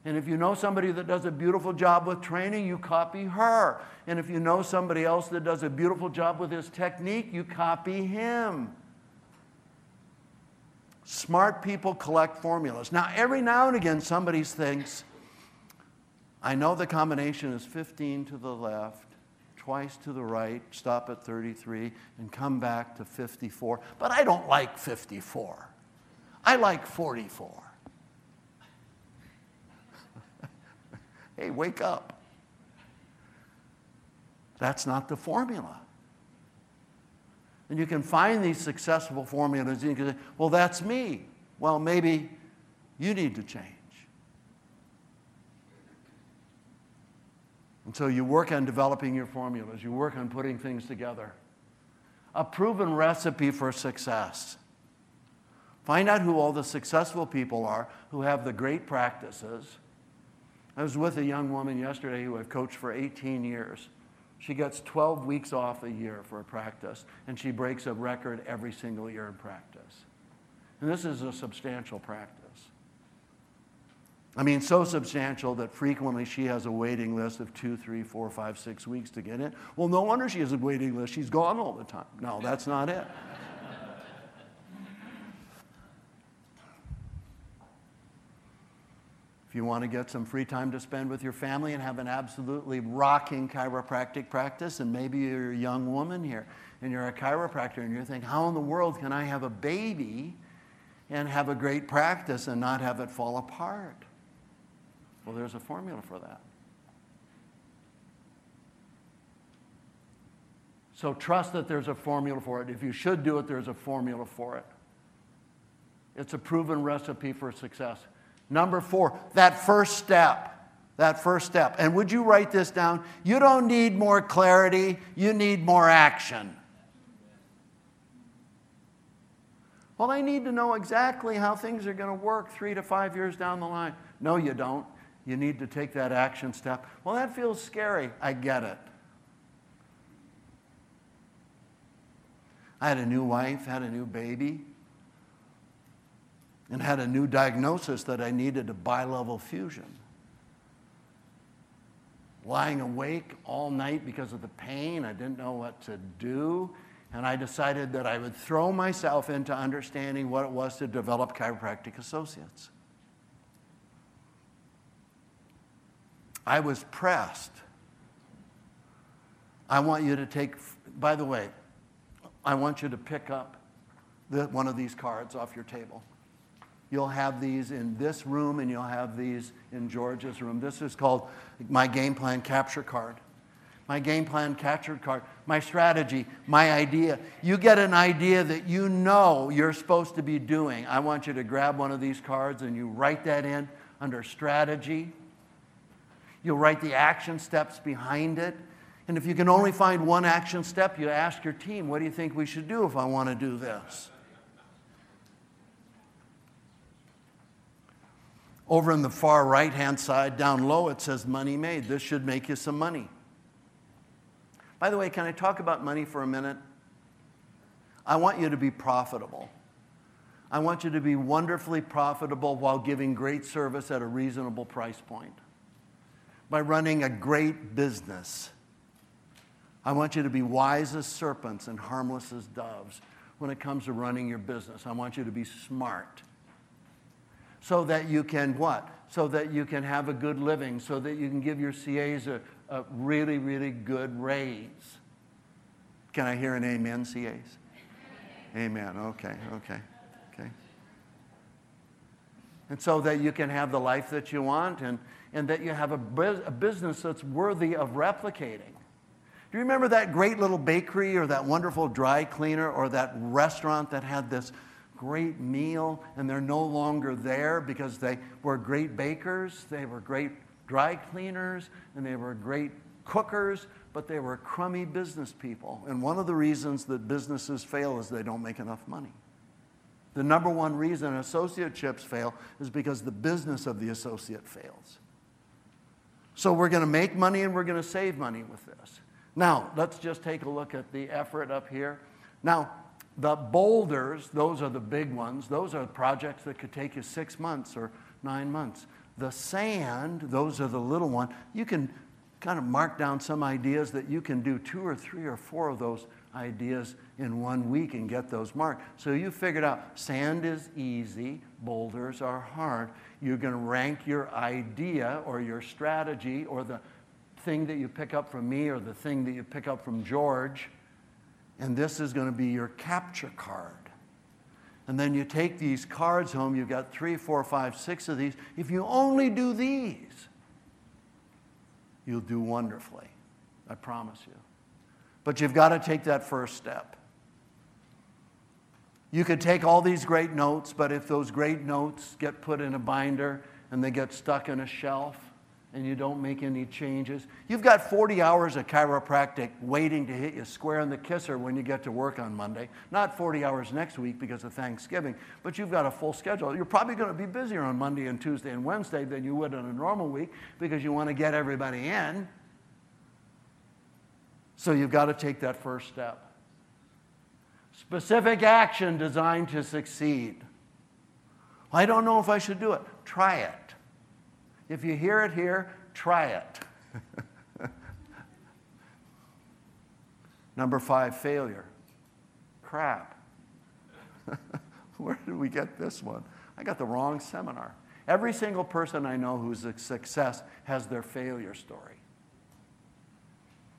and if you know somebody that does a beautiful job with training, you copy her. And if you know somebody else that does a beautiful job with his technique, you copy him. Smart people collect formulas. Now, every now and again, somebody thinks, I know the combination is 15 to the left, twice to the right, stop at 33, and come back to 54. But I don't like 54. I like 44. Hey, wake up. That's not the formula. And you can find these successful formulas and you can say, well, that's me. Well, maybe you need to change. And so you work on developing your formulas, you work on putting things together. A proven recipe for success. Find out who all the successful people are who have the great practices I was with a young woman yesterday who I've coached for 18 years. She gets 12 weeks off a year for a practice, and she breaks a record every single year in practice. And this is a substantial practice. I mean, so substantial that frequently she has a waiting list of two, three, four, five, six weeks to get in. Well, no wonder she has a waiting list. She's gone all the time. No, that's not it. If you want to get some free time to spend with your family and have an absolutely rocking chiropractic practice, and maybe you're a young woman here and you're a chiropractor and you're thinking, how in the world can I have a baby and have a great practice and not have it fall apart? Well, there's a formula for that. So trust that there's a formula for it. If you should do it, there's a formula for it. It's a proven recipe for success. Number four, that first step. That first step. And would you write this down? You don't need more clarity, you need more action. Well, I need to know exactly how things are going to work three to five years down the line. No, you don't. You need to take that action step. Well, that feels scary. I get it. I had a new wife, had a new baby and had a new diagnosis that I needed a bilevel fusion. Lying awake all night because of the pain, I didn't know what to do, and I decided that I would throw myself into understanding what it was to develop chiropractic associates. I was pressed. I want you to take, by the way, I want you to pick up the, one of these cards off your table. You'll have these in this room and you'll have these in George's room. This is called my game plan capture card. My game plan capture card, my strategy, my idea. You get an idea that you know you're supposed to be doing. I want you to grab one of these cards and you write that in under strategy. You'll write the action steps behind it. And if you can only find one action step, you ask your team, what do you think we should do if I want to do this? Over in the far right hand side, down low, it says money made. This should make you some money. By the way, can I talk about money for a minute? I want you to be profitable. I want you to be wonderfully profitable while giving great service at a reasonable price point. By running a great business. I want you to be wise as serpents and harmless as doves when it comes to running your business. I want you to be smart so that you can what? So that you can have a good living, so that you can give your CAs a, a really, really good raise. Can I hear an amen, CAs? Amen. Okay, okay, okay. And so that you can have the life that you want and, and that you have a, a business that's worthy of replicating. Do you remember that great little bakery or that wonderful dry cleaner or that restaurant that had this great meal and they're no longer there because they were great bakers, they were great dry cleaners, and they were great cookers, but they were crummy business people. And one of the reasons that businesses fail is they don't make enough money. The number one reason associateships fail is because the business of the associate fails. So we're going to make money and we're going to save money with this. Now, let's just take a look at the effort up here. Now, the boulders, those are the big ones. Those are projects that could take you six months or nine months. The sand, those are the little ones. You can kind of mark down some ideas that you can do two or three or four of those ideas in one week and get those marked. So you figured out sand is easy, boulders are hard. You can rank your idea or your strategy or the thing that you pick up from me or the thing that you pick up from George and this is going to be your capture card. And then you take these cards home, you've got three, four, five, six of these. If you only do these, you'll do wonderfully. I promise you. But you've got to take that first step. You could take all these great notes, but if those great notes get put in a binder and they get stuck in a shelf, and you don't make any changes. You've got 40 hours of chiropractic waiting to hit you square in the kisser when you get to work on Monday. Not 40 hours next week because of Thanksgiving, but you've got a full schedule. You're probably going to be busier on Monday and Tuesday and Wednesday than you would on a normal week because you want to get everybody in. So you've got to take that first step. Specific action designed to succeed. I don't know if I should do it. Try it. If you hear it here, try it. Number five, failure. Crap. Where did we get this one? I got the wrong seminar. Every single person I know who's a success has their failure story.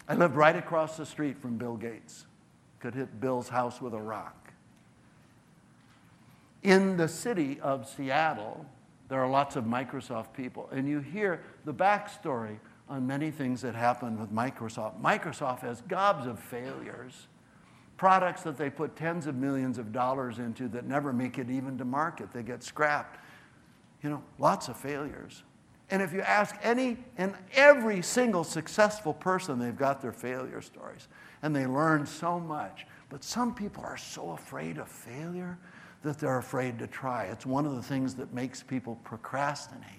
I lived right across the street from Bill Gates. Could hit Bill's house with a rock. In the city of Seattle, there are lots of Microsoft people, and you hear the backstory on many things that happened with Microsoft. Microsoft has gobs of failures, products that they put tens of millions of dollars into that never make it even to market, they get scrapped. You know, lots of failures. And if you ask any and every single successful person, they've got their failure stories. And they learn so much. But some people are so afraid of failure that they're afraid to try. It's one of the things that makes people procrastinate.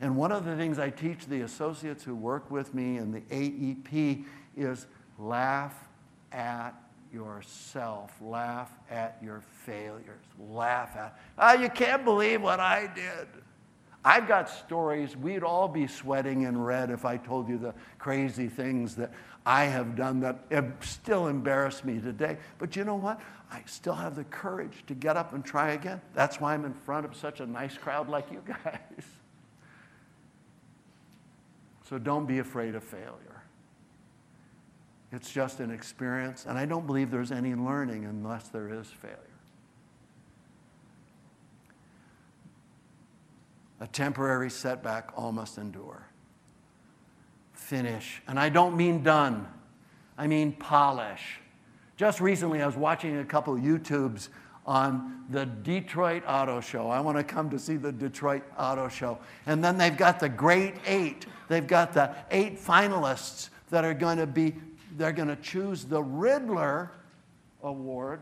And one of the things I teach the associates who work with me in the AEP is laugh at yourself. Laugh at your failures. Laugh at, oh, you can't believe what I did. I've got stories, we'd all be sweating in red if I told you the crazy things that I have done that still embarrass me today. But you know what? I still have the courage to get up and try again. That's why I'm in front of such a nice crowd like you guys. So don't be afraid of failure. It's just an experience, and I don't believe there's any learning unless there is failure. A temporary setback all must endure. Finish. And I don't mean done, I mean polish. Just recently, I was watching a couple YouTubes on the Detroit Auto Show. I want to come to see the Detroit Auto Show. And then they've got the great eight. They've got the eight finalists that are going to be, they're going to choose the Ridler Award.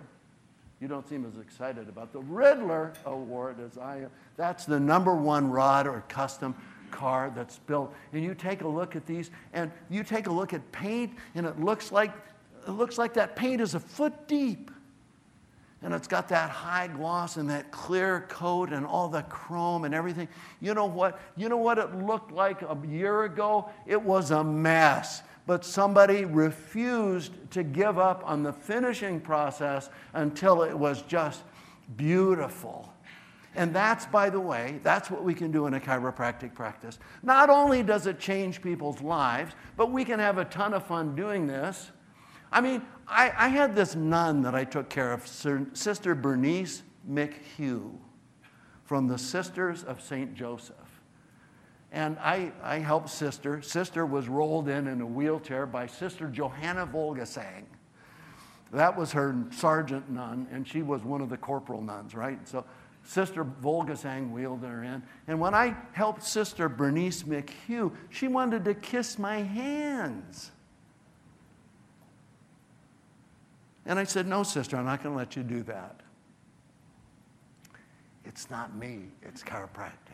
You don't seem as excited about the Ridler Award as I am. That's the number one rod or custom car that's built. And you take a look at these, and you take a look at paint, and it looks like it looks like that paint is a foot deep. And it's got that high gloss and that clear coat and all the chrome and everything. You know what? You know what it looked like a year ago? It was a mess. But somebody refused to give up on the finishing process until it was just beautiful. And that's, by the way, that's what we can do in a chiropractic practice. Not only does it change people's lives, but we can have a ton of fun doing this. I mean, I, I had this nun that I took care of, Sister Bernice McHugh from the Sisters of St. Joseph. And I, I helped Sister. Sister was rolled in in a wheelchair by Sister Johanna Volgasang. That was her sergeant nun, and she was one of the corporal nuns, right? So Sister Volgasang wheeled her in. And when I helped Sister Bernice McHugh, she wanted to kiss my hands. And I said, No, sister, I'm not going to let you do that. It's not me, it's chiropractic.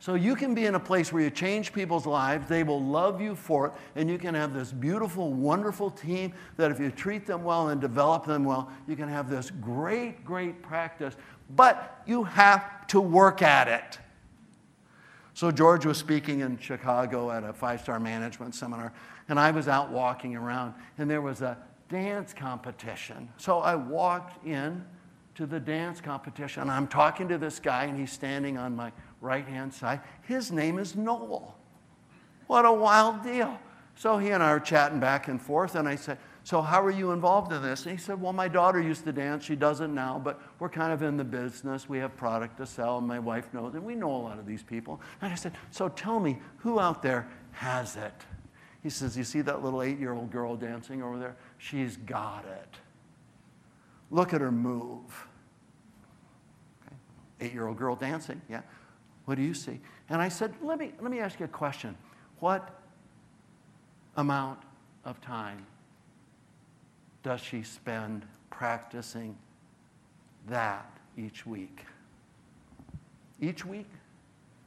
So you can be in a place where you change people's lives, they will love you for it, and you can have this beautiful, wonderful team that if you treat them well and develop them well, you can have this great, great practice. But you have to work at it. So George was speaking in Chicago at a five star management seminar, and I was out walking around, and there was a dance competition. So I walked in to the dance competition. I'm talking to this guy, and he's standing on my right hand side. His name is Noel. What a wild deal. So he and I were chatting back and forth, and I said, So, how are you involved in this? And he said, Well, my daughter used to dance. She doesn't now, but we're kind of in the business. We have product to sell, and my wife knows, and we know a lot of these people. And I said, So, tell me, who out there has it? He says, You see that little eight year old girl dancing over there? She's got it. Look at her move. Okay. Eight year old girl dancing, yeah. What do you see? And I said, let me, let me ask you a question. What amount of time does she spend practicing that each week? Each week?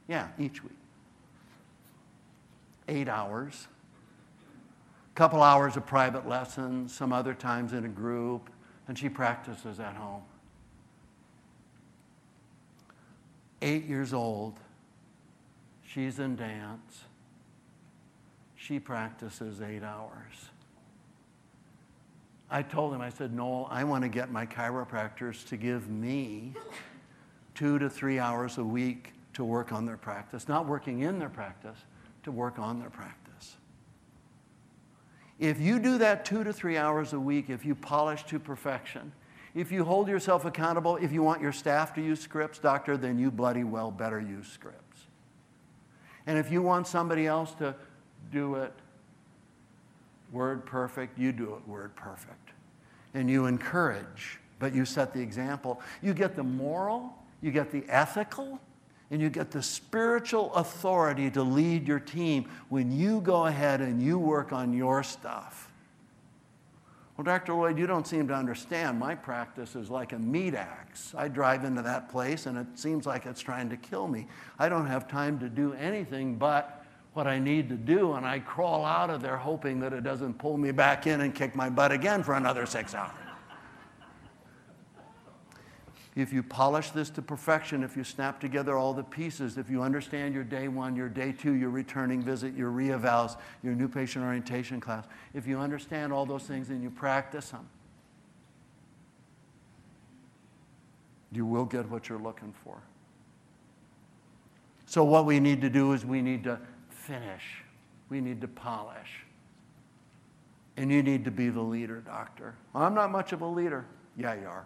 Yeah, each week. Eight hours A couple hours of private lessons, some other times in a group, and she practices at home. Eight years old. She's in dance. She practices eight hours. I told him, I said, Noel, I want to get my chiropractors to give me two to three hours a week to work on their practice, not working in their practice, to work on their practice. If you do that two to three hours a week, if you polish to perfection, if you hold yourself accountable, if you want your staff to use scripts, doctor, then you bloody well better use scripts. And if you want somebody else to do it word perfect, you do it word perfect. And you encourage, but you set the example. You get the moral, you get the ethical, and you get the spiritual authority to lead your team when you go ahead and you work on your stuff. Well, Dr. Lloyd, you don't seem to understand. My practice is like a meat axe. I drive into that place and it seems like it's trying to kill me. I don't have time to do anything but what I need to do, and I crawl out of there hoping that it doesn't pull me back in and kick my butt again for another six hours if you polish this to perfection, if you snap together all the pieces, if you understand your day one, your day two, your returning visit, your reevals, your new patient orientation class, if you understand all those things and you practice them, you will get what you're looking for. So, what we need to do is we need to finish, we need to polish. And you need to be the leader, doctor. I'm not much of a leader. Yeah, you are.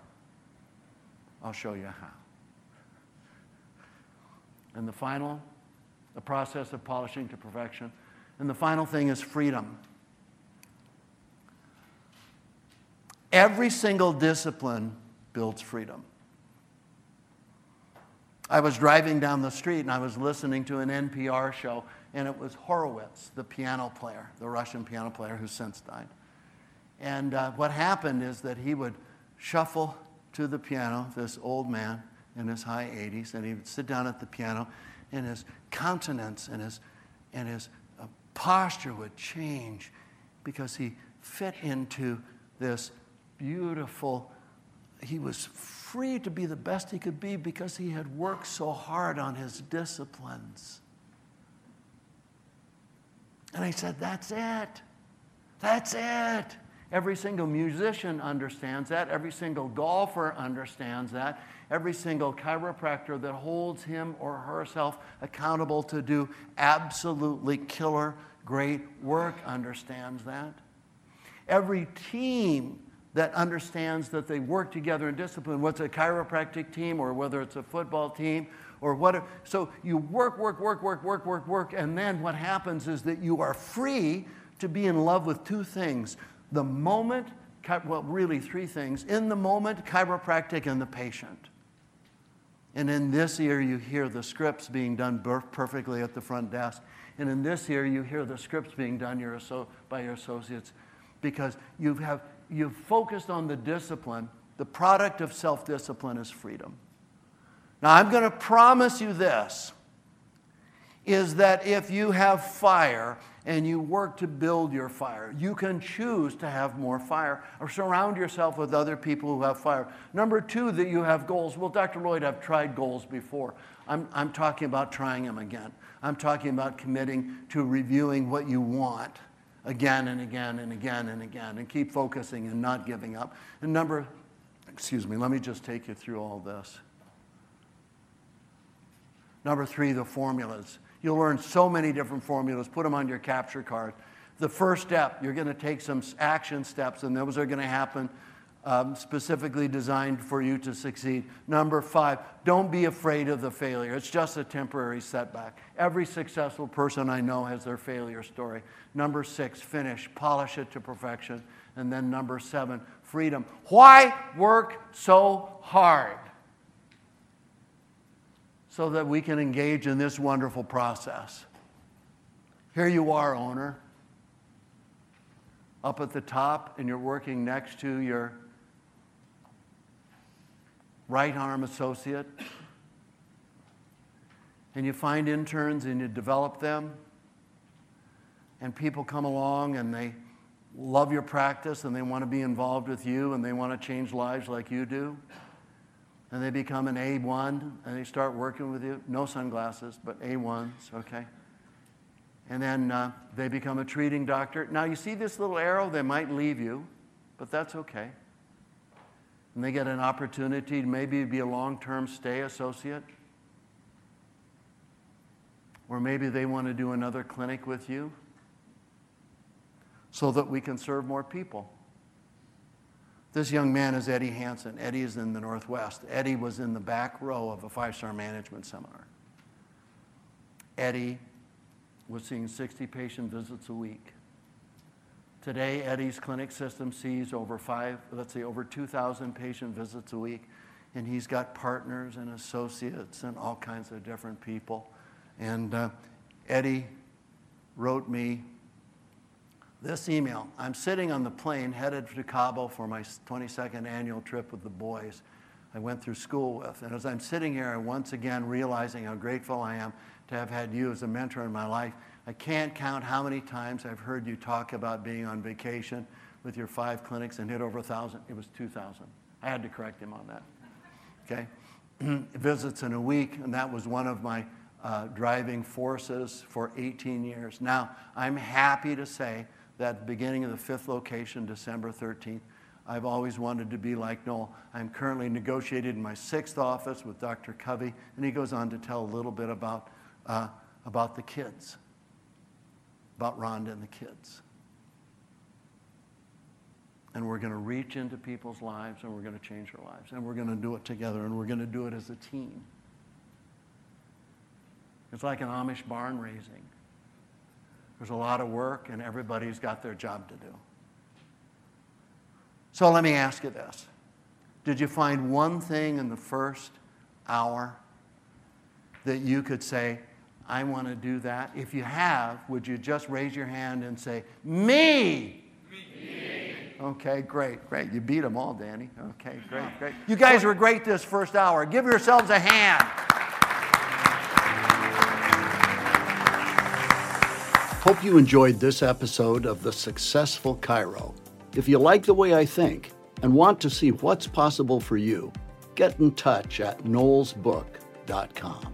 I'll show you how. And the final, the process of polishing to perfection. And the final thing is freedom. Every single discipline builds freedom. I was driving down the street and I was listening to an NPR show, and it was Horowitz, the piano player, the Russian piano player who since died. And uh, what happened is that he would shuffle to the piano, this old man in his high 80s, and he would sit down at the piano, and his countenance and his, and his uh, posture would change because he fit into this beautiful, he was free to be the best he could be because he had worked so hard on his disciplines. And I said, That's it. That's it. Every single musician understands that. Every single golfer understands that. Every single chiropractor that holds him or herself accountable to do absolutely killer, great work understands that. Every team that understands that they work together in discipline, what's a chiropractic team or whether it's a football team or what. So you work, work, work, work, work, work, work, and then what happens is that you are free to be in love with two things the moment, well, really three things in the moment, chiropractic, and the patient. And in this ear, you hear the scripts being done perfectly at the front desk. And in this ear, you hear the scripts being done your, by your associates because you have, you've focused on the discipline. The product of self discipline is freedom. Now, I'm going to promise you this is that if you have fire and you work to build your fire, you can choose to have more fire or surround yourself with other people who have fire. Number two, that you have goals. Well, Dr. Lloyd, I've tried goals before. I'm, I'm talking about trying them again. I'm talking about committing to reviewing what you want again and again and again and again and keep focusing and not giving up. And number, excuse me, let me just take you through all this. Number three, the formulas. You'll learn so many different formulas. Put them on your capture card. The first step, you're going to take some action steps, and those are going to happen um, specifically designed for you to succeed. Number five, don't be afraid of the failure. It's just a temporary setback. Every successful person I know has their failure story. Number six, finish, polish it to perfection. And then number seven, freedom. Why work so hard? So that we can engage in this wonderful process. Here you are, owner, up at the top, and you're working next to your right arm associate. And you find interns and you develop them. And people come along and they love your practice and they want to be involved with you and they want to change lives like you do. And they become an A1 and they start working with you. No sunglasses, but A1s, okay? And then uh, they become a treating doctor. Now, you see this little arrow? They might leave you, but that's okay. And they get an opportunity to maybe be a long term stay associate. Or maybe they want to do another clinic with you so that we can serve more people. This young man is Eddie Hanson. Eddie is in the Northwest. Eddie was in the back row of a five star management seminar. Eddie was seeing 60 patient visits a week. Today, Eddie's clinic system sees over five, let's say over 2,000 patient visits a week, and he's got partners and associates and all kinds of different people. And uh, Eddie wrote me this email. I'm sitting on the plane headed to Cabo for my 22nd annual trip with the boys I went through school with. And as I'm sitting here, I'm once again realizing how grateful I am to have had you as a mentor in my life. I can't count how many times I've heard you talk about being on vacation with your five clinics and hit over a 1,000. It was 2,000. I had to correct him on that. Okay? Visits in a week, and that was one of my uh, driving forces for 18 years. Now, I'm happy to say that beginning of the fifth location, December 13th, I've always wanted to be like Noel. I'm currently negotiated in my sixth office with Dr. Covey, and he goes on to tell a little bit about, uh, about the kids, about Rhonda and the kids. And we're going to reach into people's lives and we're going to change their lives. And we're going to do it together and we're going to do it as a team. It's like an Amish barn raising. There's a lot of work, and everybody's got their job to do. So let me ask you this Did you find one thing in the first hour that you could say, I want to do that? If you have, would you just raise your hand and say, Me? Me. Okay, great, great. You beat them all, Danny. Okay, great, great. You guys were great this first hour. Give yourselves a hand. Hope you enjoyed this episode of The Successful Chiro. If you like the way I think and want to see what's possible for you, get in touch at noelsbook.com.